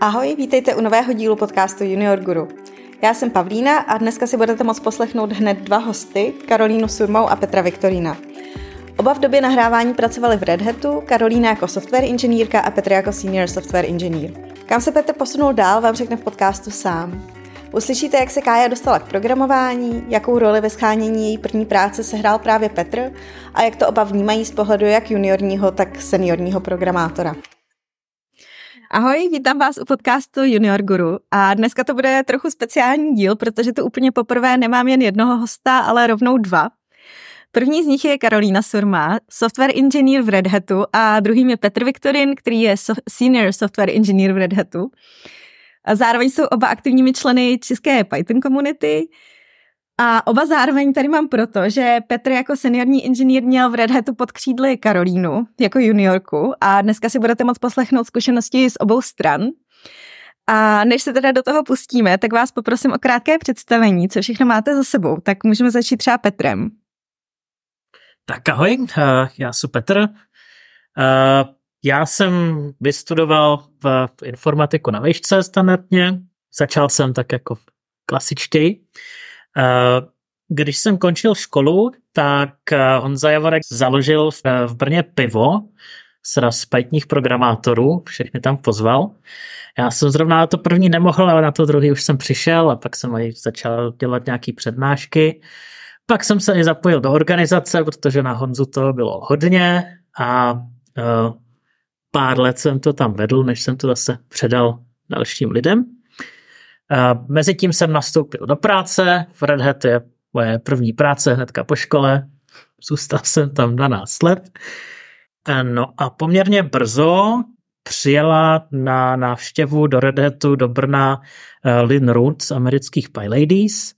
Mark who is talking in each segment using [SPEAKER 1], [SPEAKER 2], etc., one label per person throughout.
[SPEAKER 1] Ahoj, vítejte u nového dílu podcastu Junior Guru. Já jsem Pavlína a dneska si budete moct poslechnout hned dva hosty, Karolínu Surmou a Petra Viktorína. Oba v době nahrávání pracovali v Red Hatu, Karolína jako software inženýrka a Petr jako senior software engineer. Kam se Petr posunul dál, vám řekne v podcastu sám. Uslyšíte, jak se Kája dostala k programování, jakou roli ve schánění její první práce sehrál právě Petr a jak to oba vnímají z pohledu jak juniorního, tak seniorního programátora. Ahoj, vítám vás u podcastu Junior Guru a dneska to bude trochu speciální díl, protože tu úplně poprvé nemám jen jednoho hosta, ale rovnou dva. První z nich je Karolína Surma, software engineer v Red Hatu a druhým je Petr Viktorin, který je senior software engineer v Red Hatu. A zároveň jsou oba aktivními členy české Python komunity. A oba zároveň tady mám proto, že Petr jako seniorní inženýr měl v Red Hatu pod křídly Karolínu jako juniorku a dneska si budete moct poslechnout zkušenosti z obou stran. A než se teda do toho pustíme, tak vás poprosím o krátké představení, co všechno máte za sebou. Tak můžeme začít třeba Petrem.
[SPEAKER 2] Tak ahoj, eh, já jsem Petr. Eh, já jsem vystudoval v informatiku na výšce standardně. Začal jsem tak jako klasičtěji. Eh, když jsem končil školu, tak Honza Javorek založil v Brně pivo s spajtních programátorů, všechny tam pozval. Já jsem zrovna na to první nemohl, ale na to druhý už jsem přišel a pak jsem začal dělat nějaké přednášky. Pak jsem se i zapojil do organizace, protože na Honzu toho bylo hodně a pár let jsem to tam vedl, než jsem to zase předal dalším lidem. Mezitím jsem nastoupil do práce, v Red Hat je moje první práce hnedka po škole, zůstal jsem tam 12 let. No a poměrně brzo přijela na návštěvu do Red Hatu do Brna Lynn Root z amerických PyLadies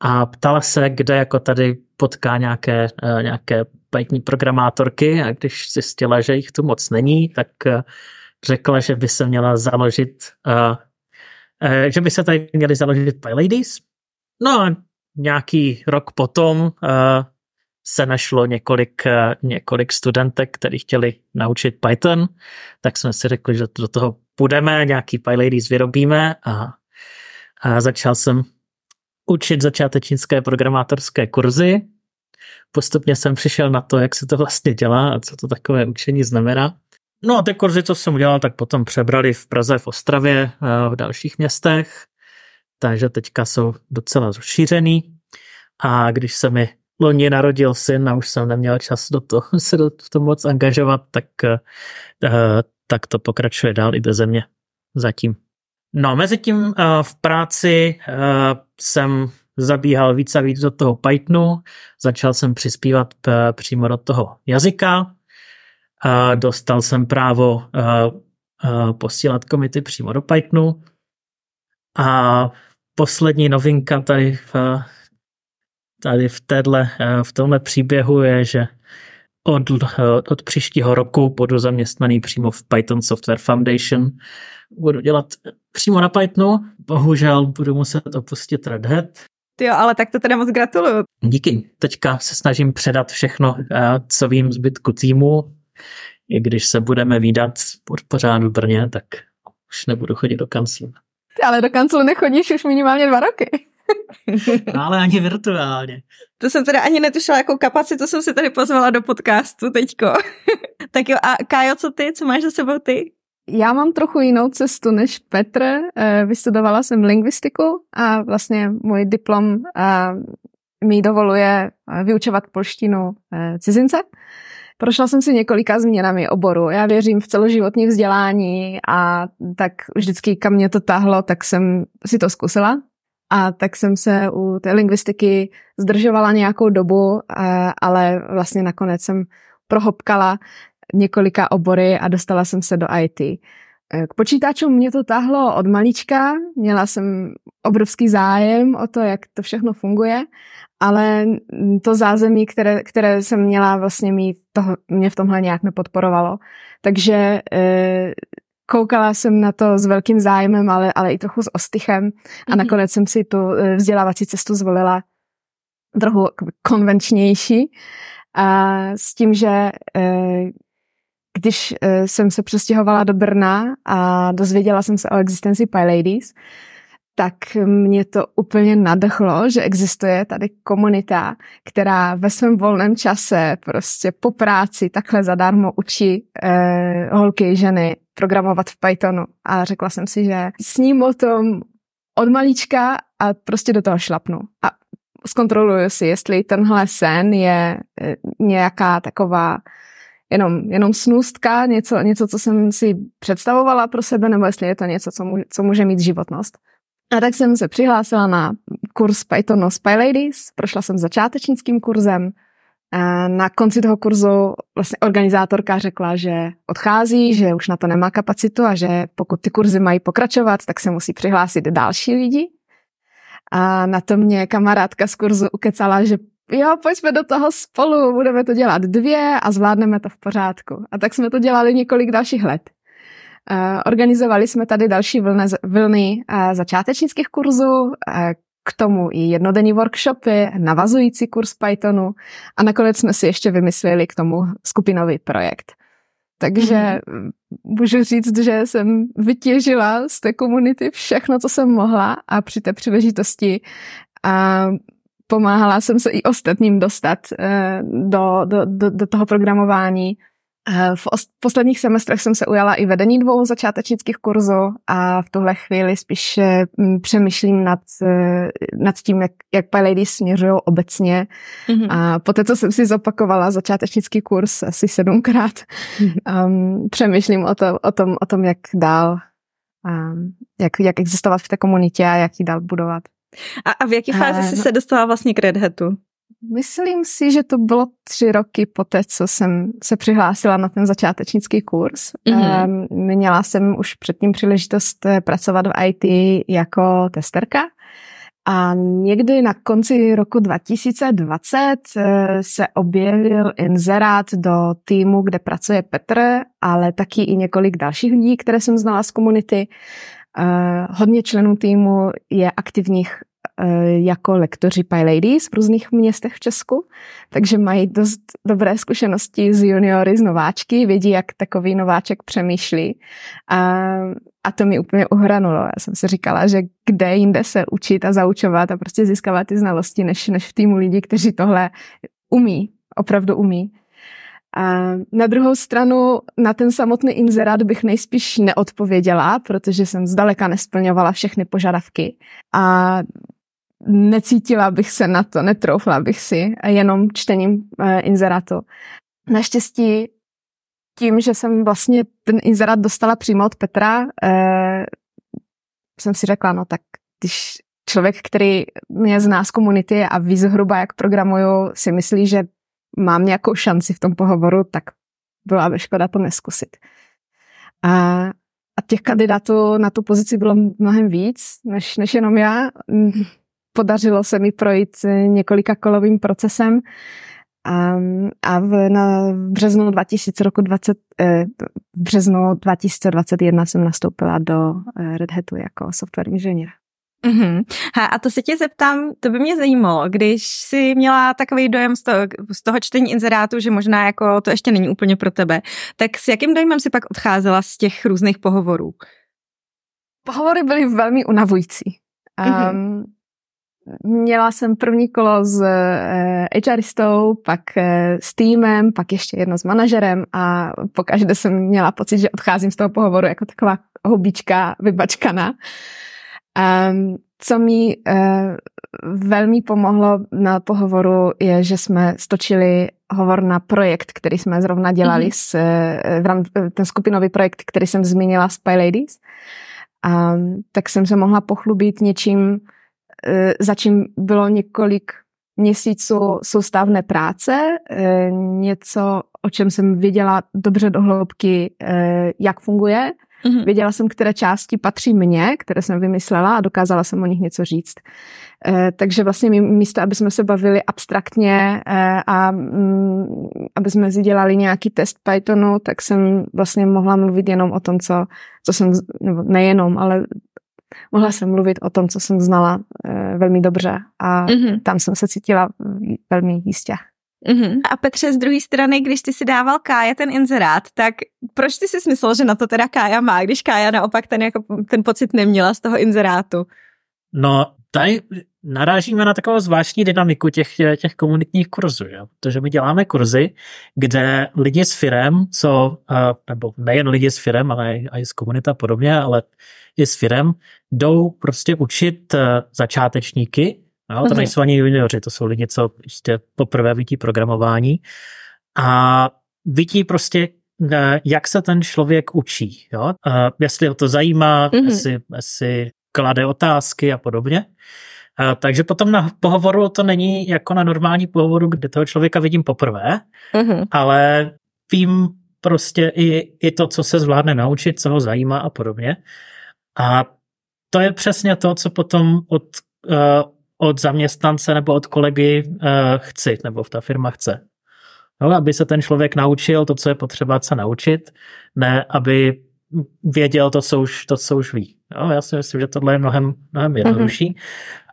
[SPEAKER 2] a ptala se, kde jako tady potká nějaké, uh, nějaké Python programátorky. A když zjistila, že jich tu moc není, tak řekla, že by se měla založit, že by se tady měli založit PyLadies. No a nějaký rok potom uh, se našlo několik, uh, několik studentek, kteří chtěli naučit Python, tak jsme si řekli, že do toho půjdeme, nějaký PyLadies vyrobíme a, a začal jsem učit začátečnické programátorské kurzy. Postupně jsem přišel na to, jak se to vlastně dělá a co to takové učení znamená. No a ty kurzy, co jsem udělal, tak potom přebrali v Praze, v Ostravě, v dalších městech, takže teďka jsou docela rozšířený. A když se mi loni narodil syn a už jsem neměl čas do toho, se do, tom moc angažovat, tak, eh, tak to pokračuje dál i do země zatím. No, mezi tím uh, v práci jsem zabíhal víc a víc do toho Pythonu, začal jsem přispívat eh, přímo do toho jazyka, uh, dostal jsem právo uh, uh, posílat komity přímo do Pythonu a poslední novinka tady v, tady v, téhle, v tomhle příběhu je, že od, od příštího roku budu zaměstnaný přímo v Python Software Foundation. Budu dělat přímo na Pythonu, bohužel budu muset opustit Red Hat.
[SPEAKER 1] Jo, ale tak to teda moc gratuluju.
[SPEAKER 2] Díky. Teďka se snažím předat všechno, eh, co vím zbytku týmu. I když se budeme výdat pořád v Brně, tak už nebudu chodit do kanclu.
[SPEAKER 1] Ale do kanclu nechodíš už minimálně dva roky.
[SPEAKER 2] No ale ani virtuálně.
[SPEAKER 1] To jsem teda ani netušila, jakou kapacitu jsem si tady pozvala do podcastu teďko. tak jo, a Kájo, co ty? Co máš za sebou ty?
[SPEAKER 3] Já mám trochu jinou cestu než Petr. Eh, vystudovala jsem lingvistiku a vlastně můj diplom eh, mi dovoluje eh, vyučovat polštinu cizince. Prošla jsem si několika změnami oboru. Já věřím v celoživotní vzdělání a tak vždycky, kam mě to tahlo, tak jsem si to zkusila. A tak jsem se u té lingvistiky zdržovala nějakou dobu, ale vlastně nakonec jsem prohopkala několika obory a dostala jsem se do IT. Eh, k počítačům mě to tahlo od malička, měla jsem obrovský zájem o to, jak to všechno funguje, ale to zázemí, které, které jsem měla, vlastně mě, toho, mě v tomhle nějak nepodporovalo. Takže e, koukala jsem na to s velkým zájmem, ale, ale i trochu s ostychem a mm-hmm. nakonec jsem si tu eh, vzdělávací cestu zvolila trochu konvenčnější a s tím, že e, když jsem se přestěhovala do Brna a dozvěděla jsem se o existenci PyLadies, tak mě to úplně nadchlo, že existuje tady komunita, která ve svém volném čase prostě po práci takhle zadarmo učí eh, holky, ženy programovat v Pythonu. A řekla jsem si, že s ním o tom od malička a prostě do toho šlapnu. A zkontroluju si, jestli tenhle sen je eh, nějaká taková jenom, jenom snůstka, něco, něco, co jsem si představovala pro sebe, nebo jestli je to něco, co, může, co může mít životnost. A tak jsem se přihlásila na kurz Python Spy Ladies, prošla jsem začátečnickým kurzem. Na konci toho kurzu vlastně organizátorka řekla, že odchází, že už na to nemá kapacitu a že pokud ty kurzy mají pokračovat, tak se musí přihlásit další lidi. A na to mě kamarádka z kurzu ukecala, že jo, pojďme do toho spolu, budeme to dělat dvě a zvládneme to v pořádku. A tak jsme to dělali několik dalších let. Organizovali jsme tady další vlny, vlny začátečnických kurzů, k tomu i jednodenní workshopy, navazující kurz Pythonu a nakonec jsme si ještě vymysleli k tomu skupinový projekt. Takže mm-hmm. můžu říct, že jsem vytěžila z té komunity všechno, co jsem mohla a při té příležitosti a pomáhala jsem se i ostatním dostat e, do, do, do, do toho programování Eh, v posledních semestrech jsem se ujala i vedení dvou začátečnických kurzů a v tuhle chvíli spíš eh, přemýšlím nad, eh, nad tím, jak, jak PyLadies směřují obecně. Mm-hmm. A poté, co jsem si zopakovala začátečnický kurz asi sedmkrát, mm-hmm. um, přemýšlím o, to, o, tom, o tom, jak dál, um, jak, jak existovat v té komunitě a jak ji dál budovat.
[SPEAKER 1] A, a v jaké fázi jsi no. se dostala vlastně k Red Hatu?
[SPEAKER 3] Myslím si, že to bylo tři roky poté, co jsem se přihlásila na ten začátečnický kurz. Mm-hmm. Měla jsem už předtím příležitost eh, pracovat v IT jako testerka. A někdy na konci roku 2020 eh, se objevil inzerát do týmu, kde pracuje Petr, ale taky i několik dalších lidí, které jsem znala z komunity. Uh, hodně členů týmu je aktivních Eh, jako lektoři PyLadies v různých městech v Česku, takže mají dost dobré zkušenosti z juniory, z nováčky, vědí, jak takový nováček přemýšlí. A, a to mi úplně uhranulo. Já jsem si říkala, že kde jinde se učit a zaučovat a prostě získávat ty znalosti, než, než v týmu lidí, kteří tohle umí, opravdu umí. A na druhou stranu na ten samotný inzerát bych nejspíš neodpověděla, protože jsem zdaleka nesplňovala všechny požadavky. A necítila bych se na to, netroufla bych si jenom čtením uh, inzerátu. Naštěstí tím, že jsem vlastně ten inzerát dostala přímo od Petra, uh, jsem si řekla, no tak když člověk, který mě zná z komunity a ví zhruba, jak programuju, si myslí, že mám nějakou šanci v tom pohovoru, tak byla by škoda to neskusit. A, a těch kandidátů na tu pozici bylo mnohem víc, než, než jenom já podařilo se mi projít několika kolovým procesem a, a v, na březnu 2000 roku 20, eh, březnu 2021 jsem nastoupila do eh, Red Hatu jako software inženýr.
[SPEAKER 1] Mm-hmm. A to se tě zeptám, to by mě zajímalo, když jsi měla takový dojem z toho, z toho čtení inzerátu, že možná jako to ještě není úplně pro tebe, tak s jakým dojmem si pak odcházela z těch různých pohovorů?
[SPEAKER 3] Pohovory byly velmi unavující. Mm-hmm. Um, Měla jsem první kolo s uh, HRistou, pak uh, s týmem, pak ještě jedno s manažerem a pokaždé jsem měla pocit, že odcházím z toho pohovoru jako taková hubička vybačkaná. Um, co mi uh, velmi pomohlo na pohovoru je, že jsme stočili hovor na projekt, který jsme zrovna dělali, mm-hmm. s, uh, ten skupinový projekt, který jsem zmínila s Py Ladies. Um, tak jsem se mohla pochlubit něčím, za čím bylo několik měsíců soustavné práce, e, něco, o čem jsem věděla dobře do hloubky, e, jak funguje. Mm-hmm. Věděla jsem, které části patří mně, které jsem vymyslela a dokázala jsem o nich něco říct. Takže vlastně místo, aby jsme se bavili abstraktně a mm, aby jsme si dělali nějaký test Pythonu, tak jsem vlastně mohla mluvit jenom o tom, co, co jsem, nebo nejenom, ale mohla jsem mluvit o tom, co jsem znala e, velmi dobře a mm-hmm. tam jsem se cítila velmi jistě.
[SPEAKER 1] Uh-huh. A Petře, z druhé strany, když ty si dával Kája ten inzerát, tak proč ty si myslel, že na to teda Kája má, když Kája naopak ten, jako, ten pocit neměla z toho inzerátu?
[SPEAKER 2] No, tady narážíme na takovou zvláštní dynamiku těch, těch komunitních kurzů, jo? protože my děláme kurzy, kde lidi s firem, co, nebo nejen lidi s firem, ale i z komunita podobně, ale i s firem, jdou prostě učit e, začátečníky, jo? to mhm. nejsou ani junioři, to jsou lidi, co prostě poprvé vidí programování a vidí prostě, e, jak se ten člověk učí, jo? jestli ho to zajímá, mm-hmm. jestli, jestli klade otázky a podobně. A, takže potom na pohovoru to není jako na normální pohovoru, kde toho člověka vidím poprvé, mm-hmm. ale vím prostě i, i to, co se zvládne naučit, co ho zajímá a podobně. A to je přesně to, co potom od, uh, od zaměstnance nebo od kolegy uh, chci, nebo ta firma chce. No, aby se ten člověk naučil to, co je potřeba se naučit, ne aby věděl to, co už, to, co už ví. Jo, já si myslím, že tohle je mnohem, mnohem mhm. jednodušší. Mm-hmm.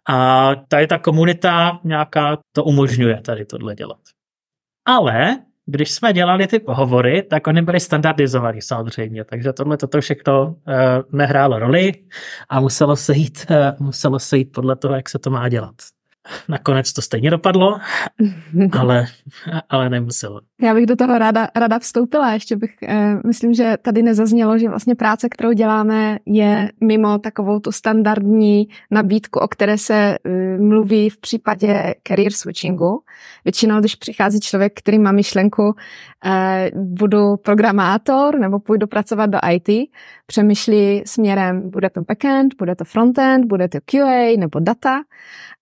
[SPEAKER 2] A tady ta komunita nějaká to umožňuje tady tohle dělat. Ale když jsme dělali ty pohovory, tak oni byly standardizovaní samozřejmě, takže tohle toto všechno uh, nehrálo roli a muselo se, jít, uh, muselo se jít podle toho, jak se to má dělat. Nakonec to stejně dopadlo, ale, ale nemuselo.
[SPEAKER 3] Já bych do toho ráda, ráda vstoupila. Ještě bych, eh, myslím, že tady nezaznělo, že vlastně práce, kterou děláme, je mimo takovou tu standardní nabídku, o které se eh, mluví v případě career switchingu. Většinou, když přichází člověk, který má myšlenku, eh, budu programátor nebo půjdu pracovat do IT, přemýšlí směrem, bude to backend, bude to frontend, bude to QA nebo data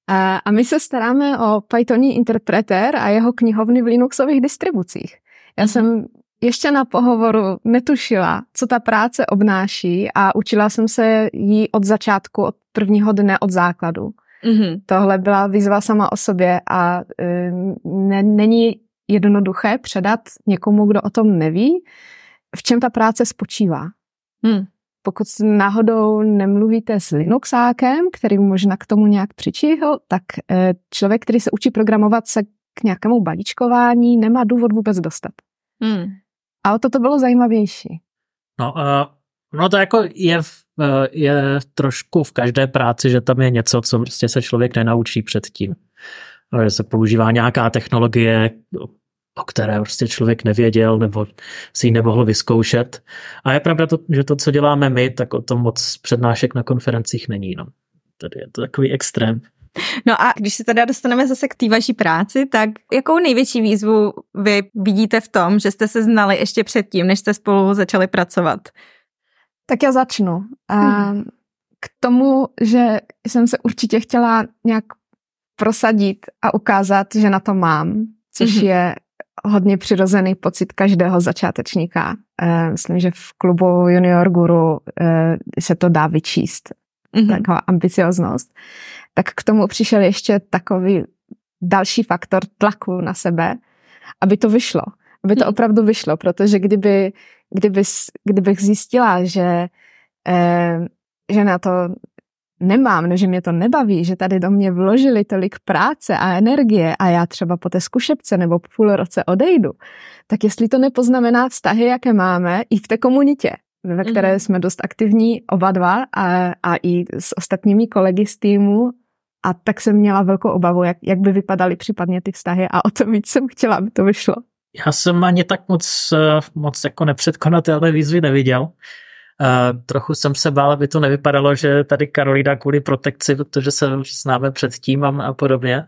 [SPEAKER 3] a my se staráme o Pythoní interpreter a jeho knihovny v Linuxových distribucích. Já jsem ještě na pohovoru netušila, co ta práce obnáší a učila jsem se jí od začátku, od prvního dne, od základu. Mm-hmm. Tohle byla výzva sama o sobě a ne, není jednoduché předat někomu, kdo o tom neví, v čem ta práce spočívá. Mm pokud náhodou nemluvíte s Linuxákem, který možná k tomu nějak přičihl, tak eh, člověk, který se učí programovat, se k nějakému balíčkování nemá důvod vůbec dostat. Hmm. A o to to bylo zajímavější.
[SPEAKER 2] No, uh, no to jako je, uh, je trošku v každé práci, že tam je něco, co prostě se člověk nenaučí předtím. Že se používá nějaká technologie, o které prostě člověk nevěděl nebo si ji nemohl vyzkoušet. A je pravda, to, že to, co děláme my, tak o tom moc přednášek na konferencích není. No. Tady je to takový extrém.
[SPEAKER 1] No a když se teda dostaneme zase k té vaší práci, tak jakou největší výzvu vy vidíte v tom, že jste se znali ještě předtím, než jste spolu začali pracovat?
[SPEAKER 3] Tak já začnu. Hmm. K tomu, že jsem se určitě chtěla nějak prosadit a ukázat, že na to mám, což mm-hmm. je hodně přirozený pocit každého začátečníka. Eh, myslím, že v klubu Junior Guru eh, se to dá vyčíst. Mm-hmm. Taková ambicioznost. Tak k tomu přišel ještě takový další faktor tlaku na sebe, aby to vyšlo. Aby to mm. opravdu vyšlo, protože kdyby, kdyby, kdybych zjistila, že, eh, že na to nemám, že mě to nebaví, že tady do mě vložili tolik práce a energie a já třeba po té zkušebce nebo po půl roce odejdu, tak jestli to nepoznamená vztahy, jaké máme i v té komunitě, ve které mm. jsme dost aktivní oba dva a, a i s ostatními kolegy z týmu a tak jsem měla velkou obavu, jak, jak by vypadaly případně ty vztahy a o to víc jsem chtěla, aby to vyšlo.
[SPEAKER 2] Já jsem ani tak moc, eh, moc jako nepředkonatelné výzvy neviděl. Uh, trochu jsem se bál, aby to nevypadalo, že tady Karolina kvůli protekci, protože se známe předtím a, a podobně.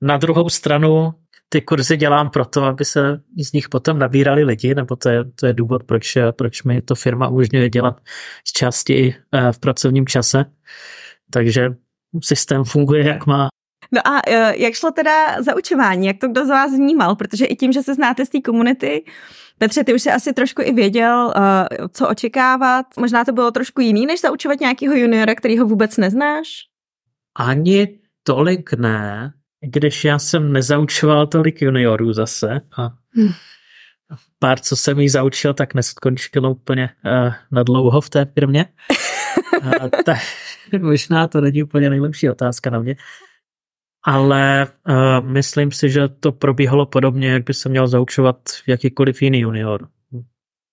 [SPEAKER 2] Na druhou stranu ty kurzy dělám proto, aby se z nich potom nabírali lidi, nebo to je, to je důvod, proč, proč mi to firma umožňuje dělat z části uh, v pracovním čase. Takže systém funguje, jak má.
[SPEAKER 1] No a uh, jak šlo teda zaučování? Jak to kdo z vás vnímal? Protože i tím, že se znáte z té komunity, Petře, ty už si asi trošku i věděl, uh, co očekávat. Možná to bylo trošku jiný, než zaučovat nějakého juniora, který ho vůbec neznáš?
[SPEAKER 2] Ani tolik ne, když já jsem nezaučoval tolik juniorů zase a hmm. pár, co jsem jí zaučil, tak neskončilo úplně uh, na dlouho v té firmě. uh, tak možná to není úplně nejlepší otázka na mě. Ale uh, myslím si, že to probíhalo podobně, jak by se měl zaučovat jakýkoliv jiný junior.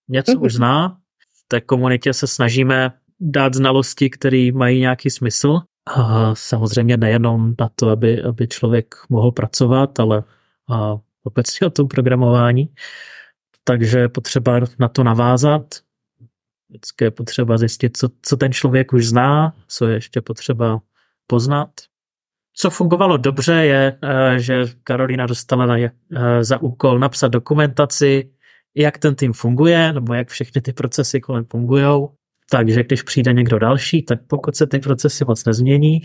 [SPEAKER 2] Něco mm-hmm. už zná, v té komunitě se snažíme dát znalosti, které mají nějaký smysl. A samozřejmě nejenom na to, aby, aby člověk mohl pracovat, ale a obecně o tom programování. Takže je potřeba na to navázat. Vždycky je potřeba zjistit, co, co ten člověk už zná, co je ještě potřeba poznat. Co fungovalo dobře je, eh, že Karolina dostala na, eh, za úkol napsat dokumentaci, jak ten tým funguje, nebo jak všechny ty procesy kolem fungují. Takže když přijde někdo další, tak pokud se ty procesy moc nezmění,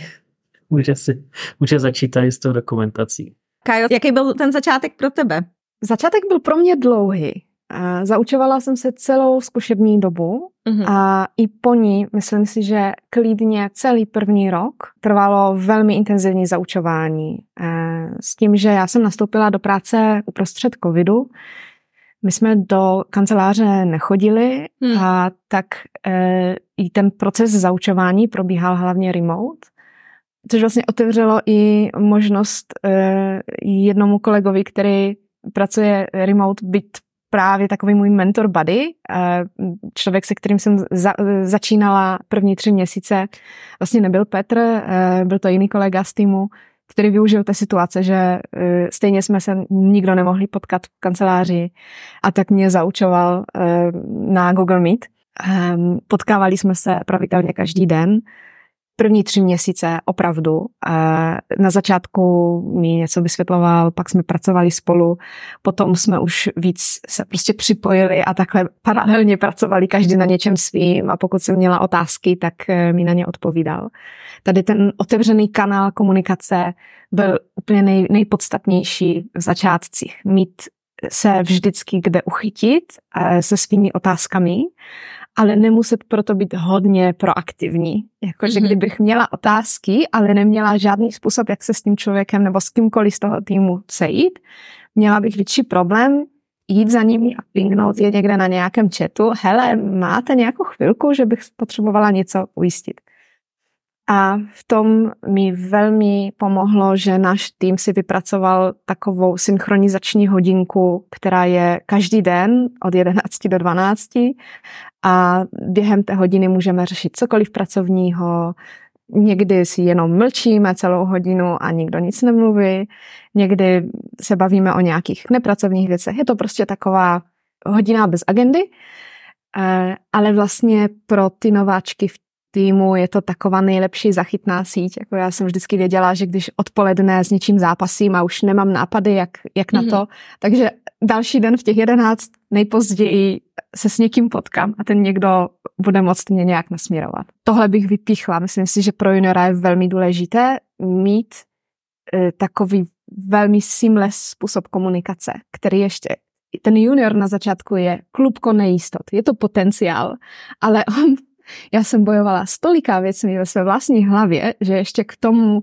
[SPEAKER 2] může, si, může začít tady s tou dokumentací.
[SPEAKER 1] Kajo, jaký byl ten začátek pro tebe?
[SPEAKER 3] Začátek byl pro mě dlouhý. Zaučovala jsem se celou zkušební dobu mm-hmm. a i po ní, myslím si, že klidně celý první rok trvalo velmi intenzivní zaučování. S tím, že já jsem nastoupila do práce uprostřed covidu, my jsme do kanceláře nechodili hmm. a tak e, i ten proces zaučování probíhal hlavně remote, což vlastně otevřelo i možnost e, jednomu kolegovi, který pracuje remote, být právě takový můj mentor buddy, e, člověk, se kterým jsem za, začínala první tři měsíce, vlastně nebyl Petr, e, byl to jiný kolega z týmu, který využil té situace, že stejně jsme se nikdo nemohli potkat v kanceláři a tak mě zaučoval na Google Meet. Um, potkávali jsme se pravidelně každý den první tři měsíce opravdu. Na začátku mi něco vysvětloval, pak jsme pracovali spolu, potom jsme už víc se prostě připojili a takhle paralelně pracovali každý na něčem svým a pokud jsem měla otázky, tak eh, mi na ně odpovídal. Tady ten otevřený kanál komunikace byl úplně nej, nejpodstatnější v začátcích. Mít se vždycky kde uchytit eh, se svými otázkami ale nemuset proto být hodně proaktivní. Jakože mm-hmm. kdybych měla otázky, ale neměla žádný způsob, jak se s tím člověkem nebo s kýmkoliv z toho týmu sejít, měla bych větší problém jít za nimi a pingnout je někde na nějakém chatu. Hele, máte nějakou chvilku, že bych potřebovala něco ujistit. A v tom mi velmi pomohlo, že náš tým si vypracoval takovou synchronizační hodinku, která je každý den od 11 do 12 a během té hodiny můžeme řešit cokoliv pracovního, někdy si jenom mlčíme celou hodinu a nikdo nic nemluví, někdy se bavíme o nějakých nepracovních věcech. Je to prostě taková hodina bez agendy, eh, ale vlastně pro ty nováčky v týmu je to taková nejlepší zachytná síť. Jako já jsem vždycky věděla, že když odpoledne s něčím zápasím a už nemám nápady, jak, jak mm-hmm. na to, takže další den v těch jedenáct nejpozději se s někým potkám a ten někdo bude moct mě nějak nasměrovat. Tohle bych vypíchla. Myslím si, že pro juniora je velmi důležité mít e, takový velmi seamless způsob komunikace, který ještě ten junior na začátku je klubko nejistot. Je to potenciál, ale on já jsem bojovala s tolika věcmi ve své vlastní hlavě, že ještě k tomu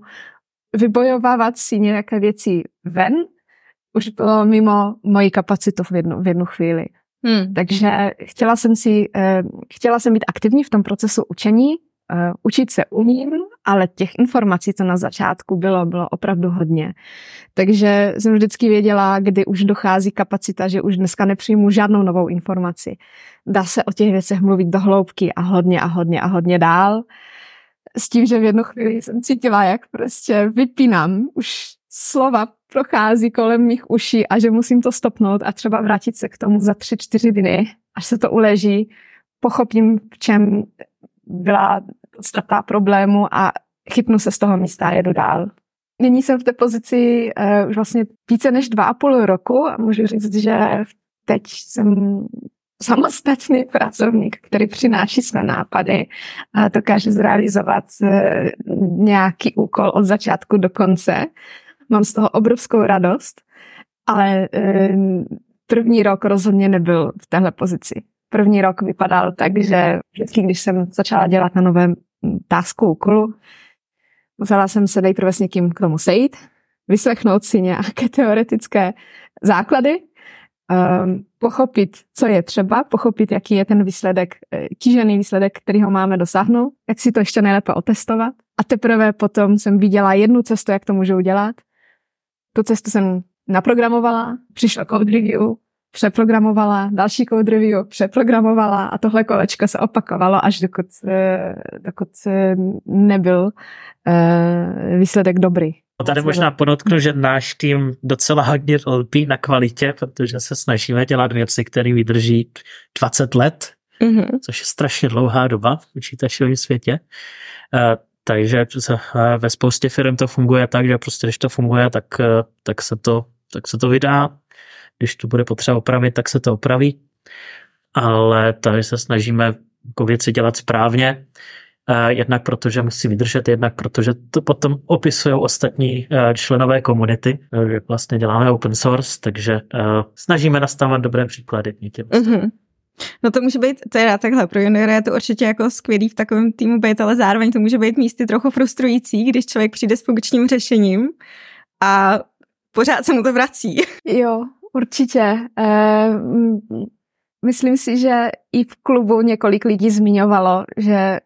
[SPEAKER 3] vybojovávat si nějaké věci ven, už bylo mimo moji kapacitu v jednu, v jednu chvíli. Hmm. Takže chtěla jsem si, uh, chtěla jsem být aktivní v tom procesu učení, uh, učit se umím, ale těch informací, co na začátku bylo, bylo opravdu hodně. Takže jsem vždycky věděla, kdy už dochází kapacita, že už dneska nepřijmu žádnou novou informaci. Dá se o těch věcech mluvit do hloubky a hodně a hodně a hodně dál. S tím, že v jednu chvíli jsem cítila, jak prostě vypínám, už slova prochází kolem mých uší a že musím to stopnout a třeba vrátit se k tomu za tři, čtyři dny, až se to uleží, pochopím, v čem byla podstata problému a chytnu se z toho místa a jedu dál. Nyní jsem v té pozici uh, už vlastně více než dva a půl roku a můžu říct, že teď jsem samostatný pracovník, který přináší své nápady a dokáže zrealizovat uh, nějaký úkol od začátku do konce. Mám z toho obrovskou radost, ale uh, první rok rozhodně nebyl v téhle pozici. První rok vypadal tak, že vždycky, když jsem začala dělat na novém tásku úkolu, musela jsem se nejprve s někým k tomu sejít, vyslechnout si nějaké teoretické základy, um, pochopit, co je třeba, pochopit, jaký je ten výsledek, eh, kýžený výsledek, který ho máme dosáhnout, jak si to ještě nejlépe otestovat. A teprve potom jsem viděla jednu cestu, jak to můžu udělat. tu cestu jsem naprogramovala, přišla code review, přeprogramovala, další code review, přeprogramovala a tohle kolečko se opakovalo, až dokud, eh, dokud eh, nebyl eh, výsledek dobrý.
[SPEAKER 2] Tady možná podotknu, že náš tým docela hodně lpí na kvalitě, protože se snažíme dělat věci, které vydrží 20 let, mm-hmm. což je strašně dlouhá doba v počítačovém světě. Takže ve spoustě firm to funguje tak, že prostě když to funguje, tak, tak, se, to, tak se to vydá když to bude potřeba opravit, tak se to opraví. Ale tady se snažíme jako věci dělat správně, eh, jednak protože musí vydržet, jednak protože to potom opisují ostatní eh, členové komunity, eh, že vlastně děláme open source, takže snažíme nastávat dobré příklady. Mm-hmm.
[SPEAKER 1] No to může být, teda takhle, pro juniory je to určitě jako skvělý v takovém týmu být, ale zároveň to může být místy trochu frustrující, když člověk přijde s funkčním řešením a pořád se mu to vrací.
[SPEAKER 3] Jo, Určitě. Eh, myslím si, že i v klubu několik lidí zmiňovalo, že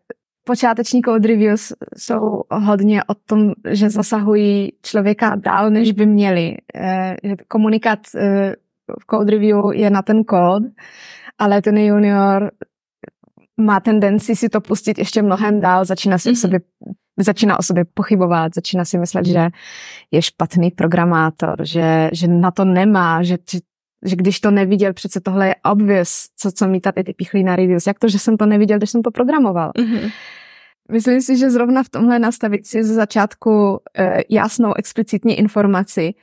[SPEAKER 3] počáteční code reviews jsou hodně o tom, že zasahují člověka dál, než by měli. Eh, komunikat eh, v code review je na ten kód, ale ten junior má tendenci si to pustit ještě mnohem dál, začíná si mm-hmm. o sobě začíná o sobě pochybovat, začíná si myslet, že je špatný programátor, že, že na to nemá, že, že když to neviděl, přece tohle je obvious, co, co mi tady ty pichlí na reviews. Jak to, že jsem to neviděl, když jsem to programoval? Mm-hmm. Myslím si, že zrovna v tomhle nastavit si ze začátku e, jasnou, explicitní informaci.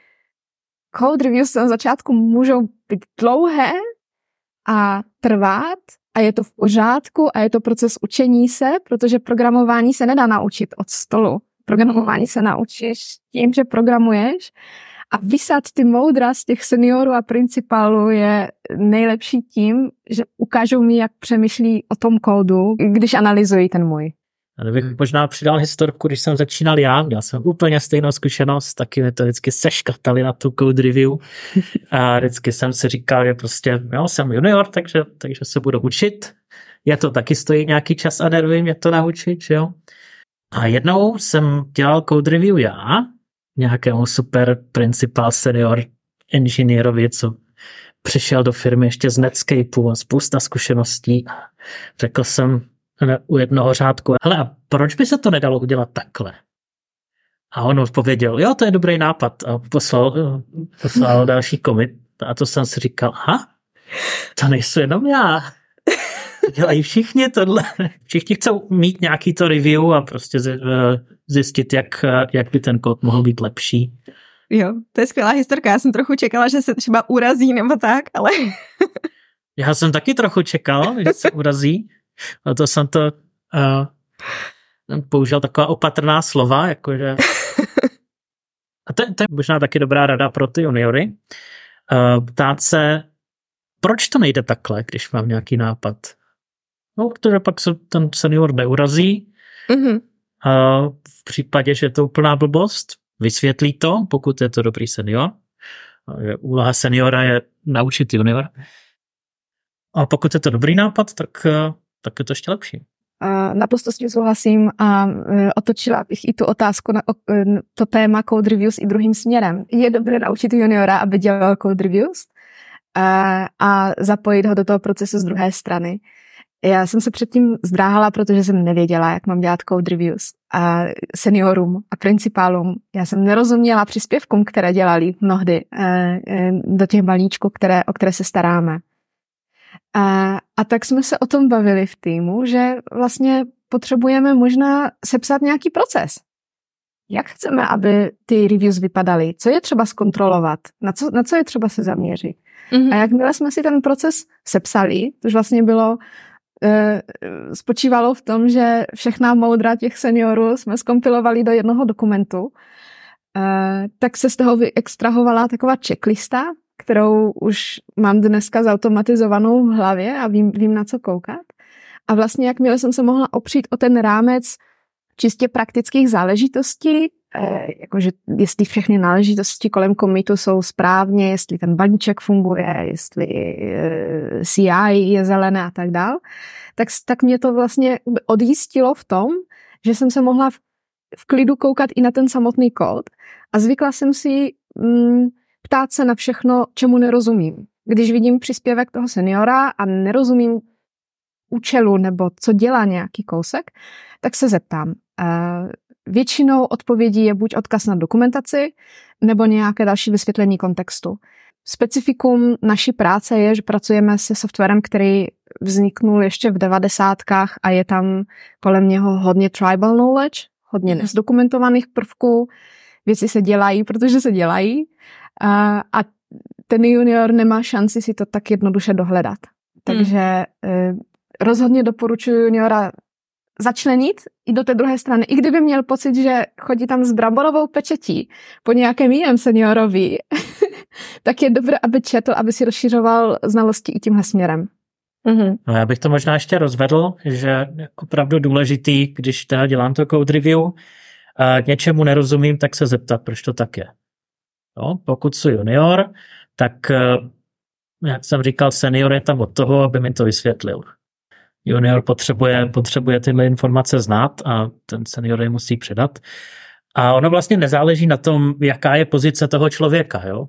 [SPEAKER 3] Code reviews na začátku můžou být dlouhé a trvat a je to v pořádku a je to proces učení se, protože programování se nedá naučit od stolu. Programování se naučíš tím, že programuješ a vysát ty moudra z těch seniorů a principálů je nejlepší tím, že ukážou mi, jak přemýšlí o tom kódu, když analyzují ten můj.
[SPEAKER 2] A bych možná přidal historku, když jsem začínal já, měl jsem úplně stejnou zkušenost, taky mi to vždycky seškrtali na tu code review a vždycky jsem si říkal, že prostě, jo, jsem junior, takže, takže se budu učit. Je to taky stojí nějaký čas a nervy mě to naučit, jo. A jednou jsem dělal code review já, nějakému super principal senior inženýrovi, co přišel do firmy ještě z Netscapeu a spousta zkušeností. Řekl jsem, u jednoho řádku, hele a proč by se to nedalo udělat takhle? A on odpověděl, jo, to je dobrý nápad a poslal, poslal další komit. A to jsem si říkal, ha, to nejsou jenom já. Dělají všichni tohle. Všichni chcou mít nějaký to review a prostě zjistit, jak, jak by ten kód mohl být lepší.
[SPEAKER 1] Jo, to je skvělá historka. Já jsem trochu čekala, že se třeba urazí nebo tak, ale...
[SPEAKER 2] Já jsem taky trochu čekal, že se urazí. A to jsem to uh, použil taková opatrná slova, jakože... A to, to je možná taky dobrá rada pro ty juniory. Uh, ptát se, proč to nejde takhle, když mám nějaký nápad? No, protože pak se ten senior neurazí. Mm-hmm. Uh, v případě, že je to úplná blbost, vysvětlí to, pokud je to dobrý senior. Úloha seniora je naučit junior. A pokud je to dobrý nápad, tak tak je to ještě lepší.
[SPEAKER 3] Naprosto s tím souhlasím a e, otočila bych i tu otázku na e, to téma code reviews i druhým směrem. Je dobré naučit juniora, aby dělal code reviews a, a zapojit ho do toho procesu z druhé strany. Já jsem se předtím zdráhala, protože jsem nevěděla, jak mám dělat code reviews. A seniorům a principálům. Já jsem nerozuměla příspěvkům, které dělali mnohdy e, do těch balíčků, které, o které se staráme. A, a tak jsme se o tom bavili v týmu, že vlastně potřebujeme možná sepsat nějaký proces. Jak chceme, aby ty reviews vypadaly? Co je třeba zkontrolovat? Na co, na co je třeba se zaměřit? Mm-hmm. A jakmile jsme si ten proces sepsali, což vlastně bylo, e, spočívalo v tom, že všechna moudra těch seniorů jsme skompilovali do jednoho dokumentu, e, tak se z toho vyextrahovala taková checklista, kterou už mám dneska zautomatizovanou v hlavě a vím, vím na co koukat. A vlastně jakmile jsem se mohla opřít o ten rámec čistě praktických záležitostí, eh, jakože jestli všechny náležitosti kolem komitu jsou správně, jestli ten balíček funguje, jestli eh, CI je zelené a tak dál, tak, tak mě to vlastně odjistilo v tom, že jsem se mohla v, v klidu koukat i na ten samotný kód a zvykla jsem si mm, ptát se na všechno, čemu nerozumím. Když vidím příspěvek toho seniora a nerozumím účelu nebo co dělá nějaký kousek, tak se zeptám. Uh, většinou odpovědí je buď odkaz na dokumentaci nebo nějaké další vysvětlení kontextu. Specifikum naší práce je, že pracujeme se softwarem, který vzniknul ještě v devadesátkách a je tam kolem něho hodně tribal knowledge, hodně mhm. nezdokumentovaných prvků. Věci se dělají, protože se dělají a, a ten junior nemá šanci si to tak jednoduše dohledat. Takže hmm. rozhodně doporučuji juniora začlenit i do té druhé strany. I kdyby měl pocit, že chodí tam s braborovou pečetí po nějakém jiném seniorovi, tak je dobré, aby četl, aby si rozšiřoval znalosti i tímhle směrem.
[SPEAKER 2] Mm-hmm. No já bych to možná ještě rozvedl, že opravdu důležitý, když teda dělám to code review, a něčemu nerozumím, tak se zeptat, proč to tak je. No, pokud jsou junior, tak eh, jak jsem říkal, senior je tam od toho, aby mi to vysvětlil. Junior potřebuje, potřebuje tyhle informace znát a ten senior je musí předat. A ono vlastně nezáleží na tom, jaká je pozice toho člověka. Jo?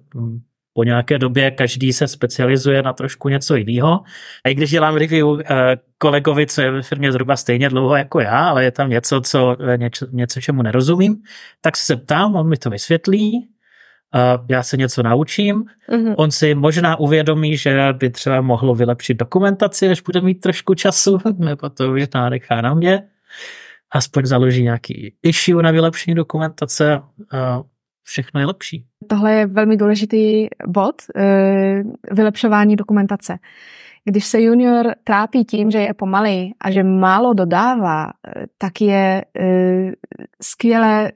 [SPEAKER 2] Po nějaké době každý se specializuje na trošku něco jiného. A i když dělám review eh, kolegovi, co je ve firmě zhruba stejně dlouho jako já, ale je tam něco, co, něco, něco čemu nerozumím, tak se ptám, on mi to vysvětlí, já se něco naučím. Mm-hmm. On si možná uvědomí, že by třeba mohlo vylepšit dokumentaci, až bude mít trošku času, nebo to už nechá na mě aspoň založí nějaký issue na vylepšení dokumentace a všechno je lepší.
[SPEAKER 3] Tohle je velmi důležitý bod, eh, vylepšování dokumentace. Když se junior trápí tím, že je pomalý a že málo dodává, eh, tak je eh, skvělé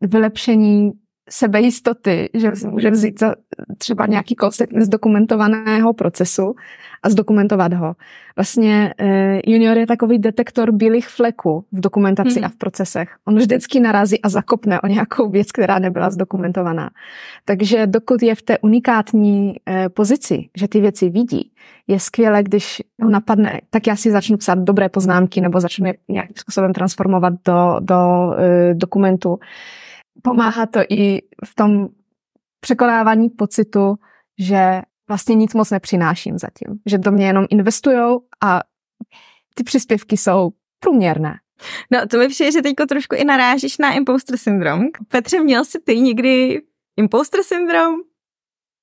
[SPEAKER 3] vylepšení sebejistoty, že si může vzít za třeba nějaký kousek nezdokumentovaného procesu a zdokumentovat ho. Vlastně eh, junior je takový detektor bílých fleků v dokumentaci hmm. a v procesech. On vždycky narazí a zakopne o nějakou věc, která nebyla zdokumentovaná. Takže dokud je v té unikátní eh, pozici, že ty věci vidí, je skvělé, když ho napadne, tak já si začnu psát dobré poznámky nebo začnu je nějakým způsobem transformovat do, do eh, dokumentu pomáhá to i v tom překonávání pocitu, že vlastně nic moc nepřináším zatím. Že do mě jenom investujou a ty příspěvky jsou průměrné.
[SPEAKER 1] No, to mi přijde, že teďko trošku i narážíš na imposter syndrom. Petře, měl jsi ty někdy imposter syndrom?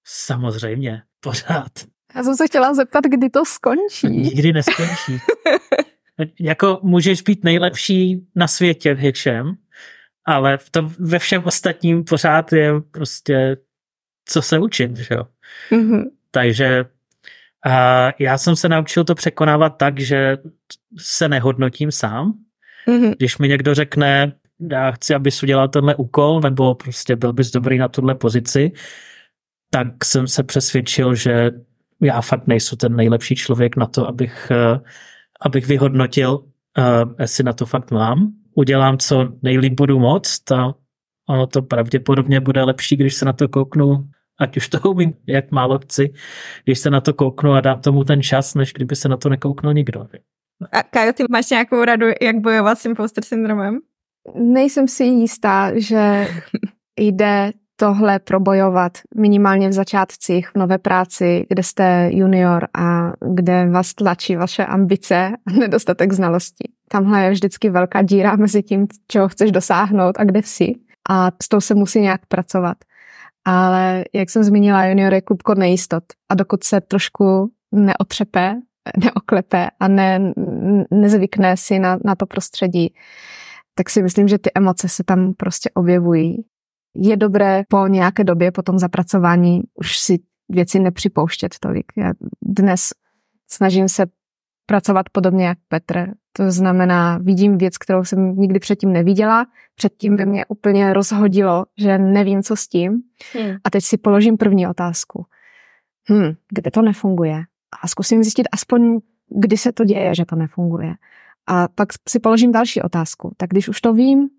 [SPEAKER 2] Samozřejmě, pořád.
[SPEAKER 3] Já jsem se chtěla zeptat, kdy to skončí.
[SPEAKER 2] Nikdy neskončí. jako můžeš být nejlepší na světě v něčem, ale v tom, ve všem ostatním pořád je prostě co se učit, že jo. Mm-hmm. Takže a já jsem se naučil to překonávat tak, že se nehodnotím sám. Mm-hmm. Když mi někdo řekne, já chci, abys udělal tenhle úkol, nebo prostě byl bys dobrý na tuhle pozici, tak jsem se přesvědčil, že já fakt nejsem ten nejlepší člověk na to, abych, eh, abych vyhodnotil, eh, jestli na to fakt mám udělám, co nejlíp budu moc, a ono to pravděpodobně bude lepší, když se na to kouknu, ať už to umím, jak málo chci, když se na to kouknu a dám tomu ten čas, než kdyby se na to nekouknul nikdo.
[SPEAKER 1] A Kajo, ty máš nějakou radu, jak bojovat s imposter syndromem?
[SPEAKER 3] Nejsem si jistá, že jde tohle probojovat minimálně v začátcích v nové práci, kde jste junior a kde vás tlačí vaše ambice a nedostatek znalostí. Tamhle je vždycky velká díra mezi tím, čeho chceš dosáhnout a kde jsi. A s tou se musí nějak pracovat. Ale jak jsem zmínila, junior je klubko nejistot. A dokud se trošku neotřepe, neoklepe a ne, nezvykne si na, na to prostředí, tak si myslím, že ty emoce se tam prostě objevují je dobré po nějaké době, po tom zapracování už si věci nepřipouštět tolik. Já dnes snažím se pracovat podobně jak Petr. To znamená, vidím věc, kterou jsem nikdy předtím neviděla. Předtím by mě úplně rozhodilo, že nevím, co s tím. Hmm. A teď si položím první otázku. Hm, kde to nefunguje? A zkusím zjistit aspoň, kdy se to děje, že to nefunguje. A pak si položím další otázku. Tak když už to vím,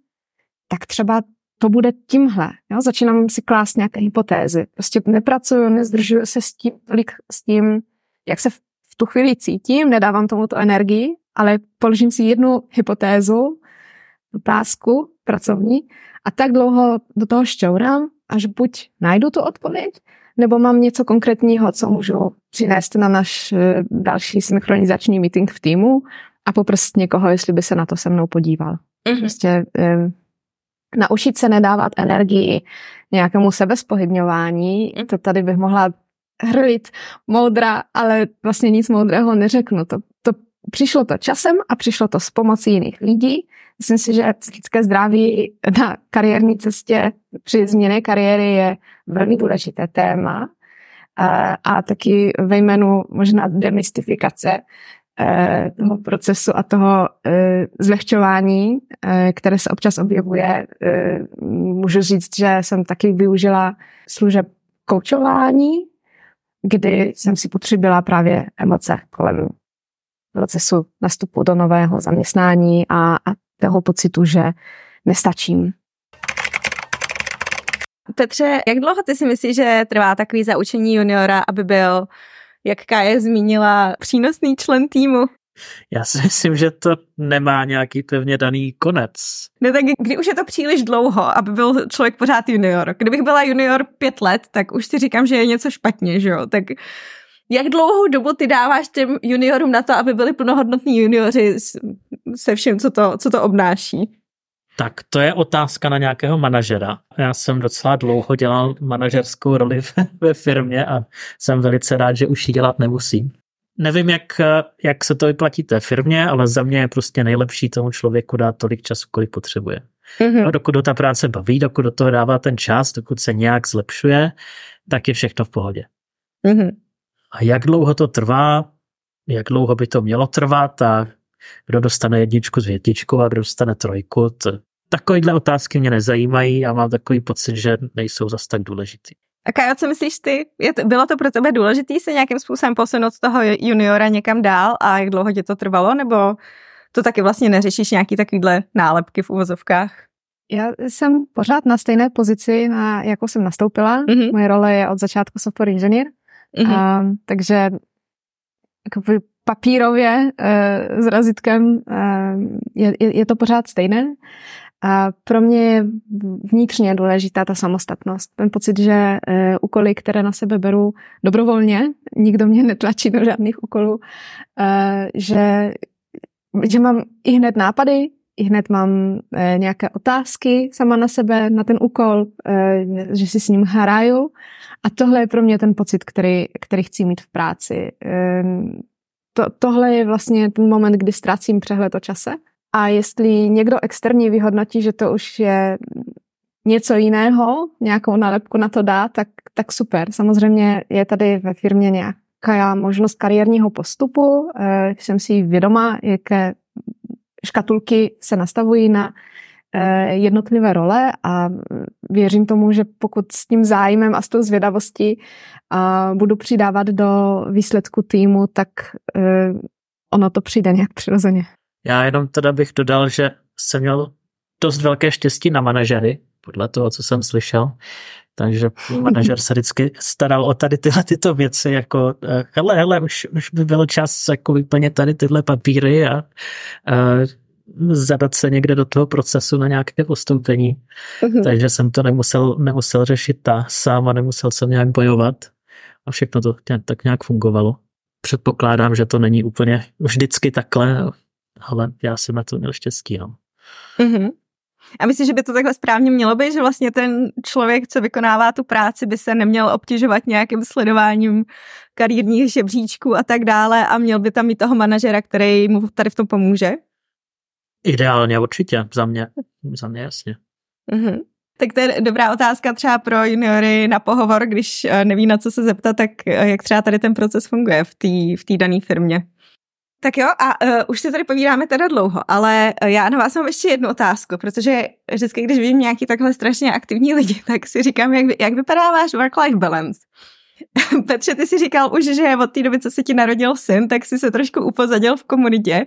[SPEAKER 3] tak třeba to bude tímhle. Jo? Začínám si klást nějaké hypotézy. Prostě nepracuju, nezdržuju se s tím, tolik s tím, jak se v tu chvíli cítím, nedávám tomu to energii, ale položím si jednu hypotézu, otázku pracovní a tak dlouho do toho šťourám, až buď najdu tu odpověď, nebo mám něco konkrétního, co můžu přinést na náš eh, další synchronizační meeting v týmu a poprosit někoho, jestli by se na to se mnou podíval. Mm-hmm. Prostě um, naučit se nedávat energii nějakému sebespohybňování, mm. to tady bych mohla hrlit moudra, ale vlastně nic moudrého neřeknu. To, to přišlo to časem a přišlo to s pomocí jiných lidí. Myslím si, že psychické zdraví na kariérní cestě při změně kariéry je velmi důležité téma a, a taky ve jménu možná demystifikace toho procesu a toho eh, zlehčování, eh, které se občas objevuje. Můžu říct, že jsem taky využila služeb koučování, kdy jsem si potřebila právě emoce kolem procesu nastupu do nového zaměstnání a, a toho pocitu, že nestačím.
[SPEAKER 1] Petře, jak dlouho ty si myslíš, že trvá takový zaučení juniora, aby byl, jak Kaje zmínila, přínosný člen týmu?
[SPEAKER 2] Já si myslím, že to nemá nějaký pevně daný konec.
[SPEAKER 1] No tak kdy už je to příliš dlouho, aby byl člověk pořád junior? Kdybych byla junior pět let, tak už si říkám, že je něco špatně, že jo? Tak jak dlouhou dobu ty dáváš těm juniorům na to, aby byli plnohodnotní junioři se vším, co to, co to obnáší?
[SPEAKER 2] Tak to je otázka na nějakého manažera. Já jsem docela dlouho dělal manažerskou roli ve firmě a jsem velice rád, že už ji dělat nemusím. Nevím, jak, jak se to vyplatí té firmě, ale za mě je prostě nejlepší tomu člověku dát tolik času, kolik potřebuje. Mm-hmm. A dokud do ta práce baví, dokud do toho dává ten čas, dokud se nějak zlepšuje, tak je všechno v pohodě. Mm-hmm. A jak dlouho to trvá, jak dlouho by to mělo trvat a kdo dostane jedničku z větičkou a kdo dostane trojku, to, takovýhle otázky mě nezajímají a mám takový pocit, že nejsou zas tak důležitý.
[SPEAKER 1] A Kajo, co myslíš ty? Je to, bylo to pro tebe důležité se nějakým způsobem posunout z toho juniora někam dál a jak dlouho tě to trvalo? Nebo to taky vlastně neřešíš nějaký takovýhle nálepky v uvozovkách?
[SPEAKER 3] Já jsem pořád na stejné pozici, na jakou jsem nastoupila. Mm-hmm. Moje role je od začátku software engineer. Mm-hmm. A, takže jakoby papírově e, s razitkem e, je, je, je to pořád stejné. A pro mě je vnitřně důležitá ta samostatnost. Ten pocit, že e, úkoly, které na sebe beru dobrovolně, nikdo mě netlačí do žádných úkolů, že, že mám i hned nápady, i hned mám nějaké otázky sama na sebe, na ten úkol, že si s ním hraju. A tohle je pro mě ten pocit, který, který chci mít v práci. To, tohle je vlastně ten moment, kdy ztrácím přehled o čase a jestli někdo externí vyhodnotí, že to už je něco jiného, nějakou nálepku na to dá, tak, tak super. Samozřejmě je tady ve firmě nějaká možnost kariérního postupu. E, jsem si vědoma, jaké škatulky se nastavují na jednotlivé role a věřím tomu, že pokud s tím zájmem a s tou zvědavostí budu přidávat do výsledku týmu, tak e, ono to přijde nějak přirozeně.
[SPEAKER 2] Já jenom teda bych dodal, že jsem měl dost velké štěstí na manažery, podle toho, co jsem slyšel. Takže manažer se vždycky staral o tady tyhle tyto věci, jako eh, hele, hele, už, už by byl čas jako vyplnit tady tyhle papíry a, a zadat se někde do toho procesu na nějaké postoupení. Uh-huh. Takže jsem to nemusel, nemusel řešit ta sám a nemusel jsem nějak bojovat. A všechno to tak nějak fungovalo. Předpokládám, že to není úplně vždycky takhle, ale já jsem na to měl štěstí. No.
[SPEAKER 1] Mm-hmm. A myslím, že by to takhle správně mělo být, že vlastně ten člověk, co vykonává tu práci, by se neměl obtěžovat nějakým sledováním kariérních žebříčků a tak dále a měl by tam mít toho manažera, který mu tady v tom pomůže?
[SPEAKER 2] Ideálně určitě, za mě, za mě jasně.
[SPEAKER 1] Mm-hmm. Tak to je dobrá otázka třeba pro juniory na pohovor, když eh, neví na co se zeptat, tak eh, jak třeba tady ten proces funguje v té v dané firmě. Tak jo, a uh, už si tady povídáme teda dlouho, ale já na vás mám ještě jednu otázku, protože vždycky, když vidím nějaký takhle strašně aktivní lidi, tak si říkám, jak, jak vypadá váš work-life balance? Petře, ty si říkal už, že od té doby, co se ti narodil syn, tak si se trošku upozadil v komunitě.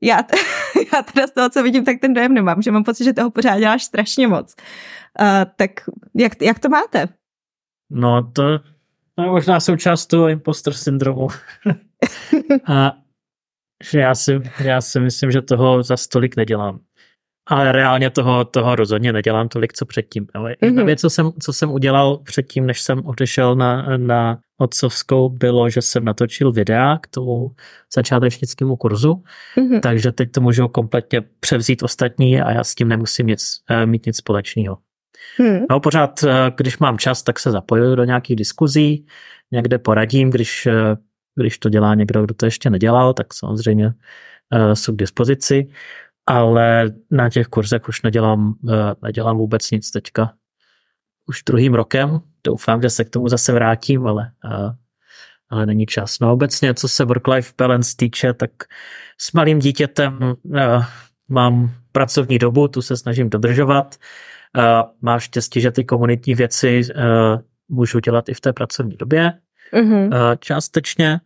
[SPEAKER 1] Já, t- já teda z toho, co vidím, tak ten dojem nemám, že mám pocit, že toho pořád děláš strašně moc. Uh, tak jak, jak to máte?
[SPEAKER 2] No to, to je možná součást toho imposter syndromu. a že já si, já si myslím, že toho za stolik nedělám. Ale reálně toho, toho rozhodně nedělám tolik, co předtím. Ale mm-hmm. jedna věc, co jsem, co jsem udělal předtím, než jsem odešel na, na otcovskou, bylo, že jsem natočil videa k tomu začátečnickému kurzu, mm-hmm. takže teď to můžu kompletně převzít ostatní a já s tím nemusím nic, eh, mít nic společného. Hmm. No pořád, eh, když mám čas, tak se zapojuju do nějakých diskuzí, někde poradím, když, eh, když to dělá někdo, kdo to ještě nedělal, tak samozřejmě jsou k dispozici ale na těch kurzech už nedělám, eh, nedělám vůbec nic teďka. Už druhým rokem, doufám, že se k tomu zase vrátím, ale, eh, ale není čas. No obecně, co se work-life balance týče, tak s malým dítětem eh, mám pracovní dobu, tu se snažím dodržovat. Mám štěstí, že ty komunitní věci můžu dělat i v té pracovní době. Mm-hmm. Částečně.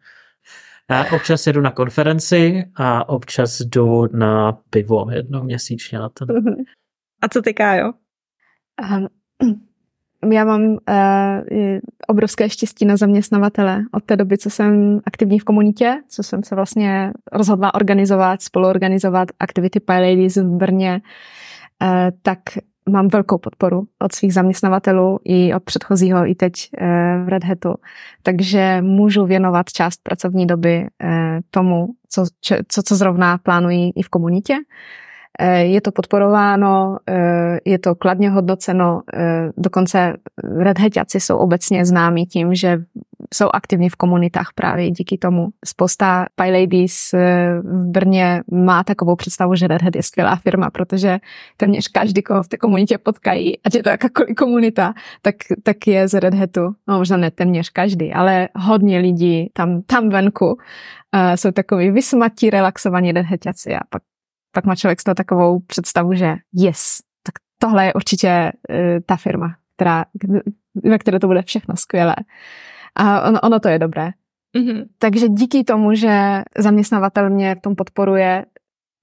[SPEAKER 2] Já občas jedu na konferenci a občas jdu na pivo jednou měsíčně na ten.
[SPEAKER 1] A co ty, Kájo?
[SPEAKER 3] Um, já mám uh, obrovské štěstí na zaměstnavatele od té doby, co jsem aktivní v komunitě, co jsem se vlastně rozhodla organizovat, spoluorganizovat aktivity Pie Ladies v Brně, uh, tak mám velkou podporu od svých zaměstnavatelů i od předchozího i teď eh, v Red Hatu, takže můžu věnovat část pracovní doby eh, tomu, co, co, co zrovna plánují i v komunitě. Eh, je to podporováno, je to kladně hodnoceno, dokonce Red Hatiaci jsou obecně známí tím, že jsou aktivní v komunitách právě díky tomu. Spousta Pie Ladies eh, v Brně má takovou představu, že Red Hat je skvělá firma, protože téměř každý, koho v té komunitě potkají, ať je to jakákoliv komunita, tak, tak je z Red Hatu. No možná ne téměř každý, ale hodně lidí tam, tam venku uh, jsou takový vysmatí, relaxovaní Red Hatiaci a pak, pak má člověk z toho takovou představu, že yes, tak tohle je určitě uh, ta firma, která, ve které to bude všechno skvělé. A ono, ono to je dobré. Mm-hmm. Takže díky tomu, že zaměstnavatel mě v tom podporuje,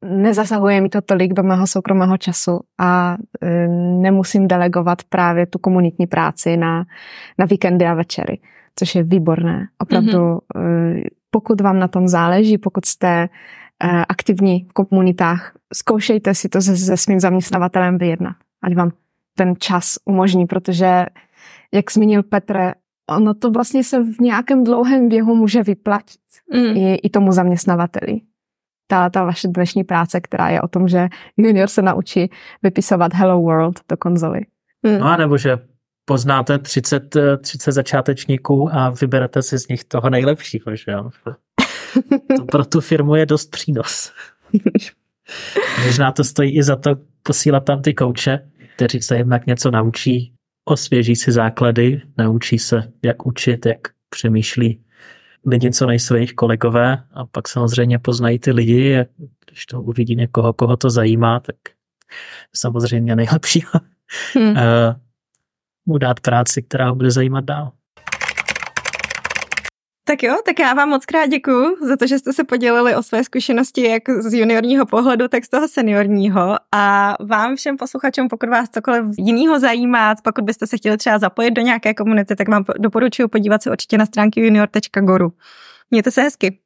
[SPEAKER 3] nezasahuje mi to tolik do mého soukromého času a e, nemusím delegovat právě tu komunitní práci na, na víkendy a večery, což je výborné. Opravdu, mm-hmm. e, pokud vám na tom záleží, pokud jste e, aktivní v komunitách, zkoušejte si to se, se svým zaměstnavatelem vyjednat, ať vám ten čas umožní, protože jak zmínil Petr, ono to vlastně se v nějakém dlouhém běhu může vyplatit mm. i, i tomu zaměstnavateli. Ta, ta vaše dnešní práce, která je o tom, že junior se naučí vypisovat Hello World do konzoly.
[SPEAKER 2] Mm. No a nebo že poznáte 30, 30 začátečníků a vyberete si z nich toho nejlepšího, že jo? To pro tu firmu je dost přínos. Možná to stojí i za to posílat tam ty kouče, kteří se jednak něco naučí osvěží si základy, naučí se, jak učit, jak přemýšlí lidi, co nejsou jejich kolegové a pak samozřejmě poznají ty lidi a když to uvidí někoho, koho to zajímá, tak samozřejmě nejlepší hmm. mu dát práci, která ho bude zajímat dál.
[SPEAKER 1] Tak jo, tak já vám moc krát děkuju za to, že jste se podělili o své zkušenosti jak z juniorního pohledu, tak z toho seniorního a vám všem posluchačům, pokud vás cokoliv jiného zajímá, pokud byste se chtěli třeba zapojit do nějaké komunity, tak vám doporučuji podívat se určitě na stránky junior.goru. Mějte se hezky.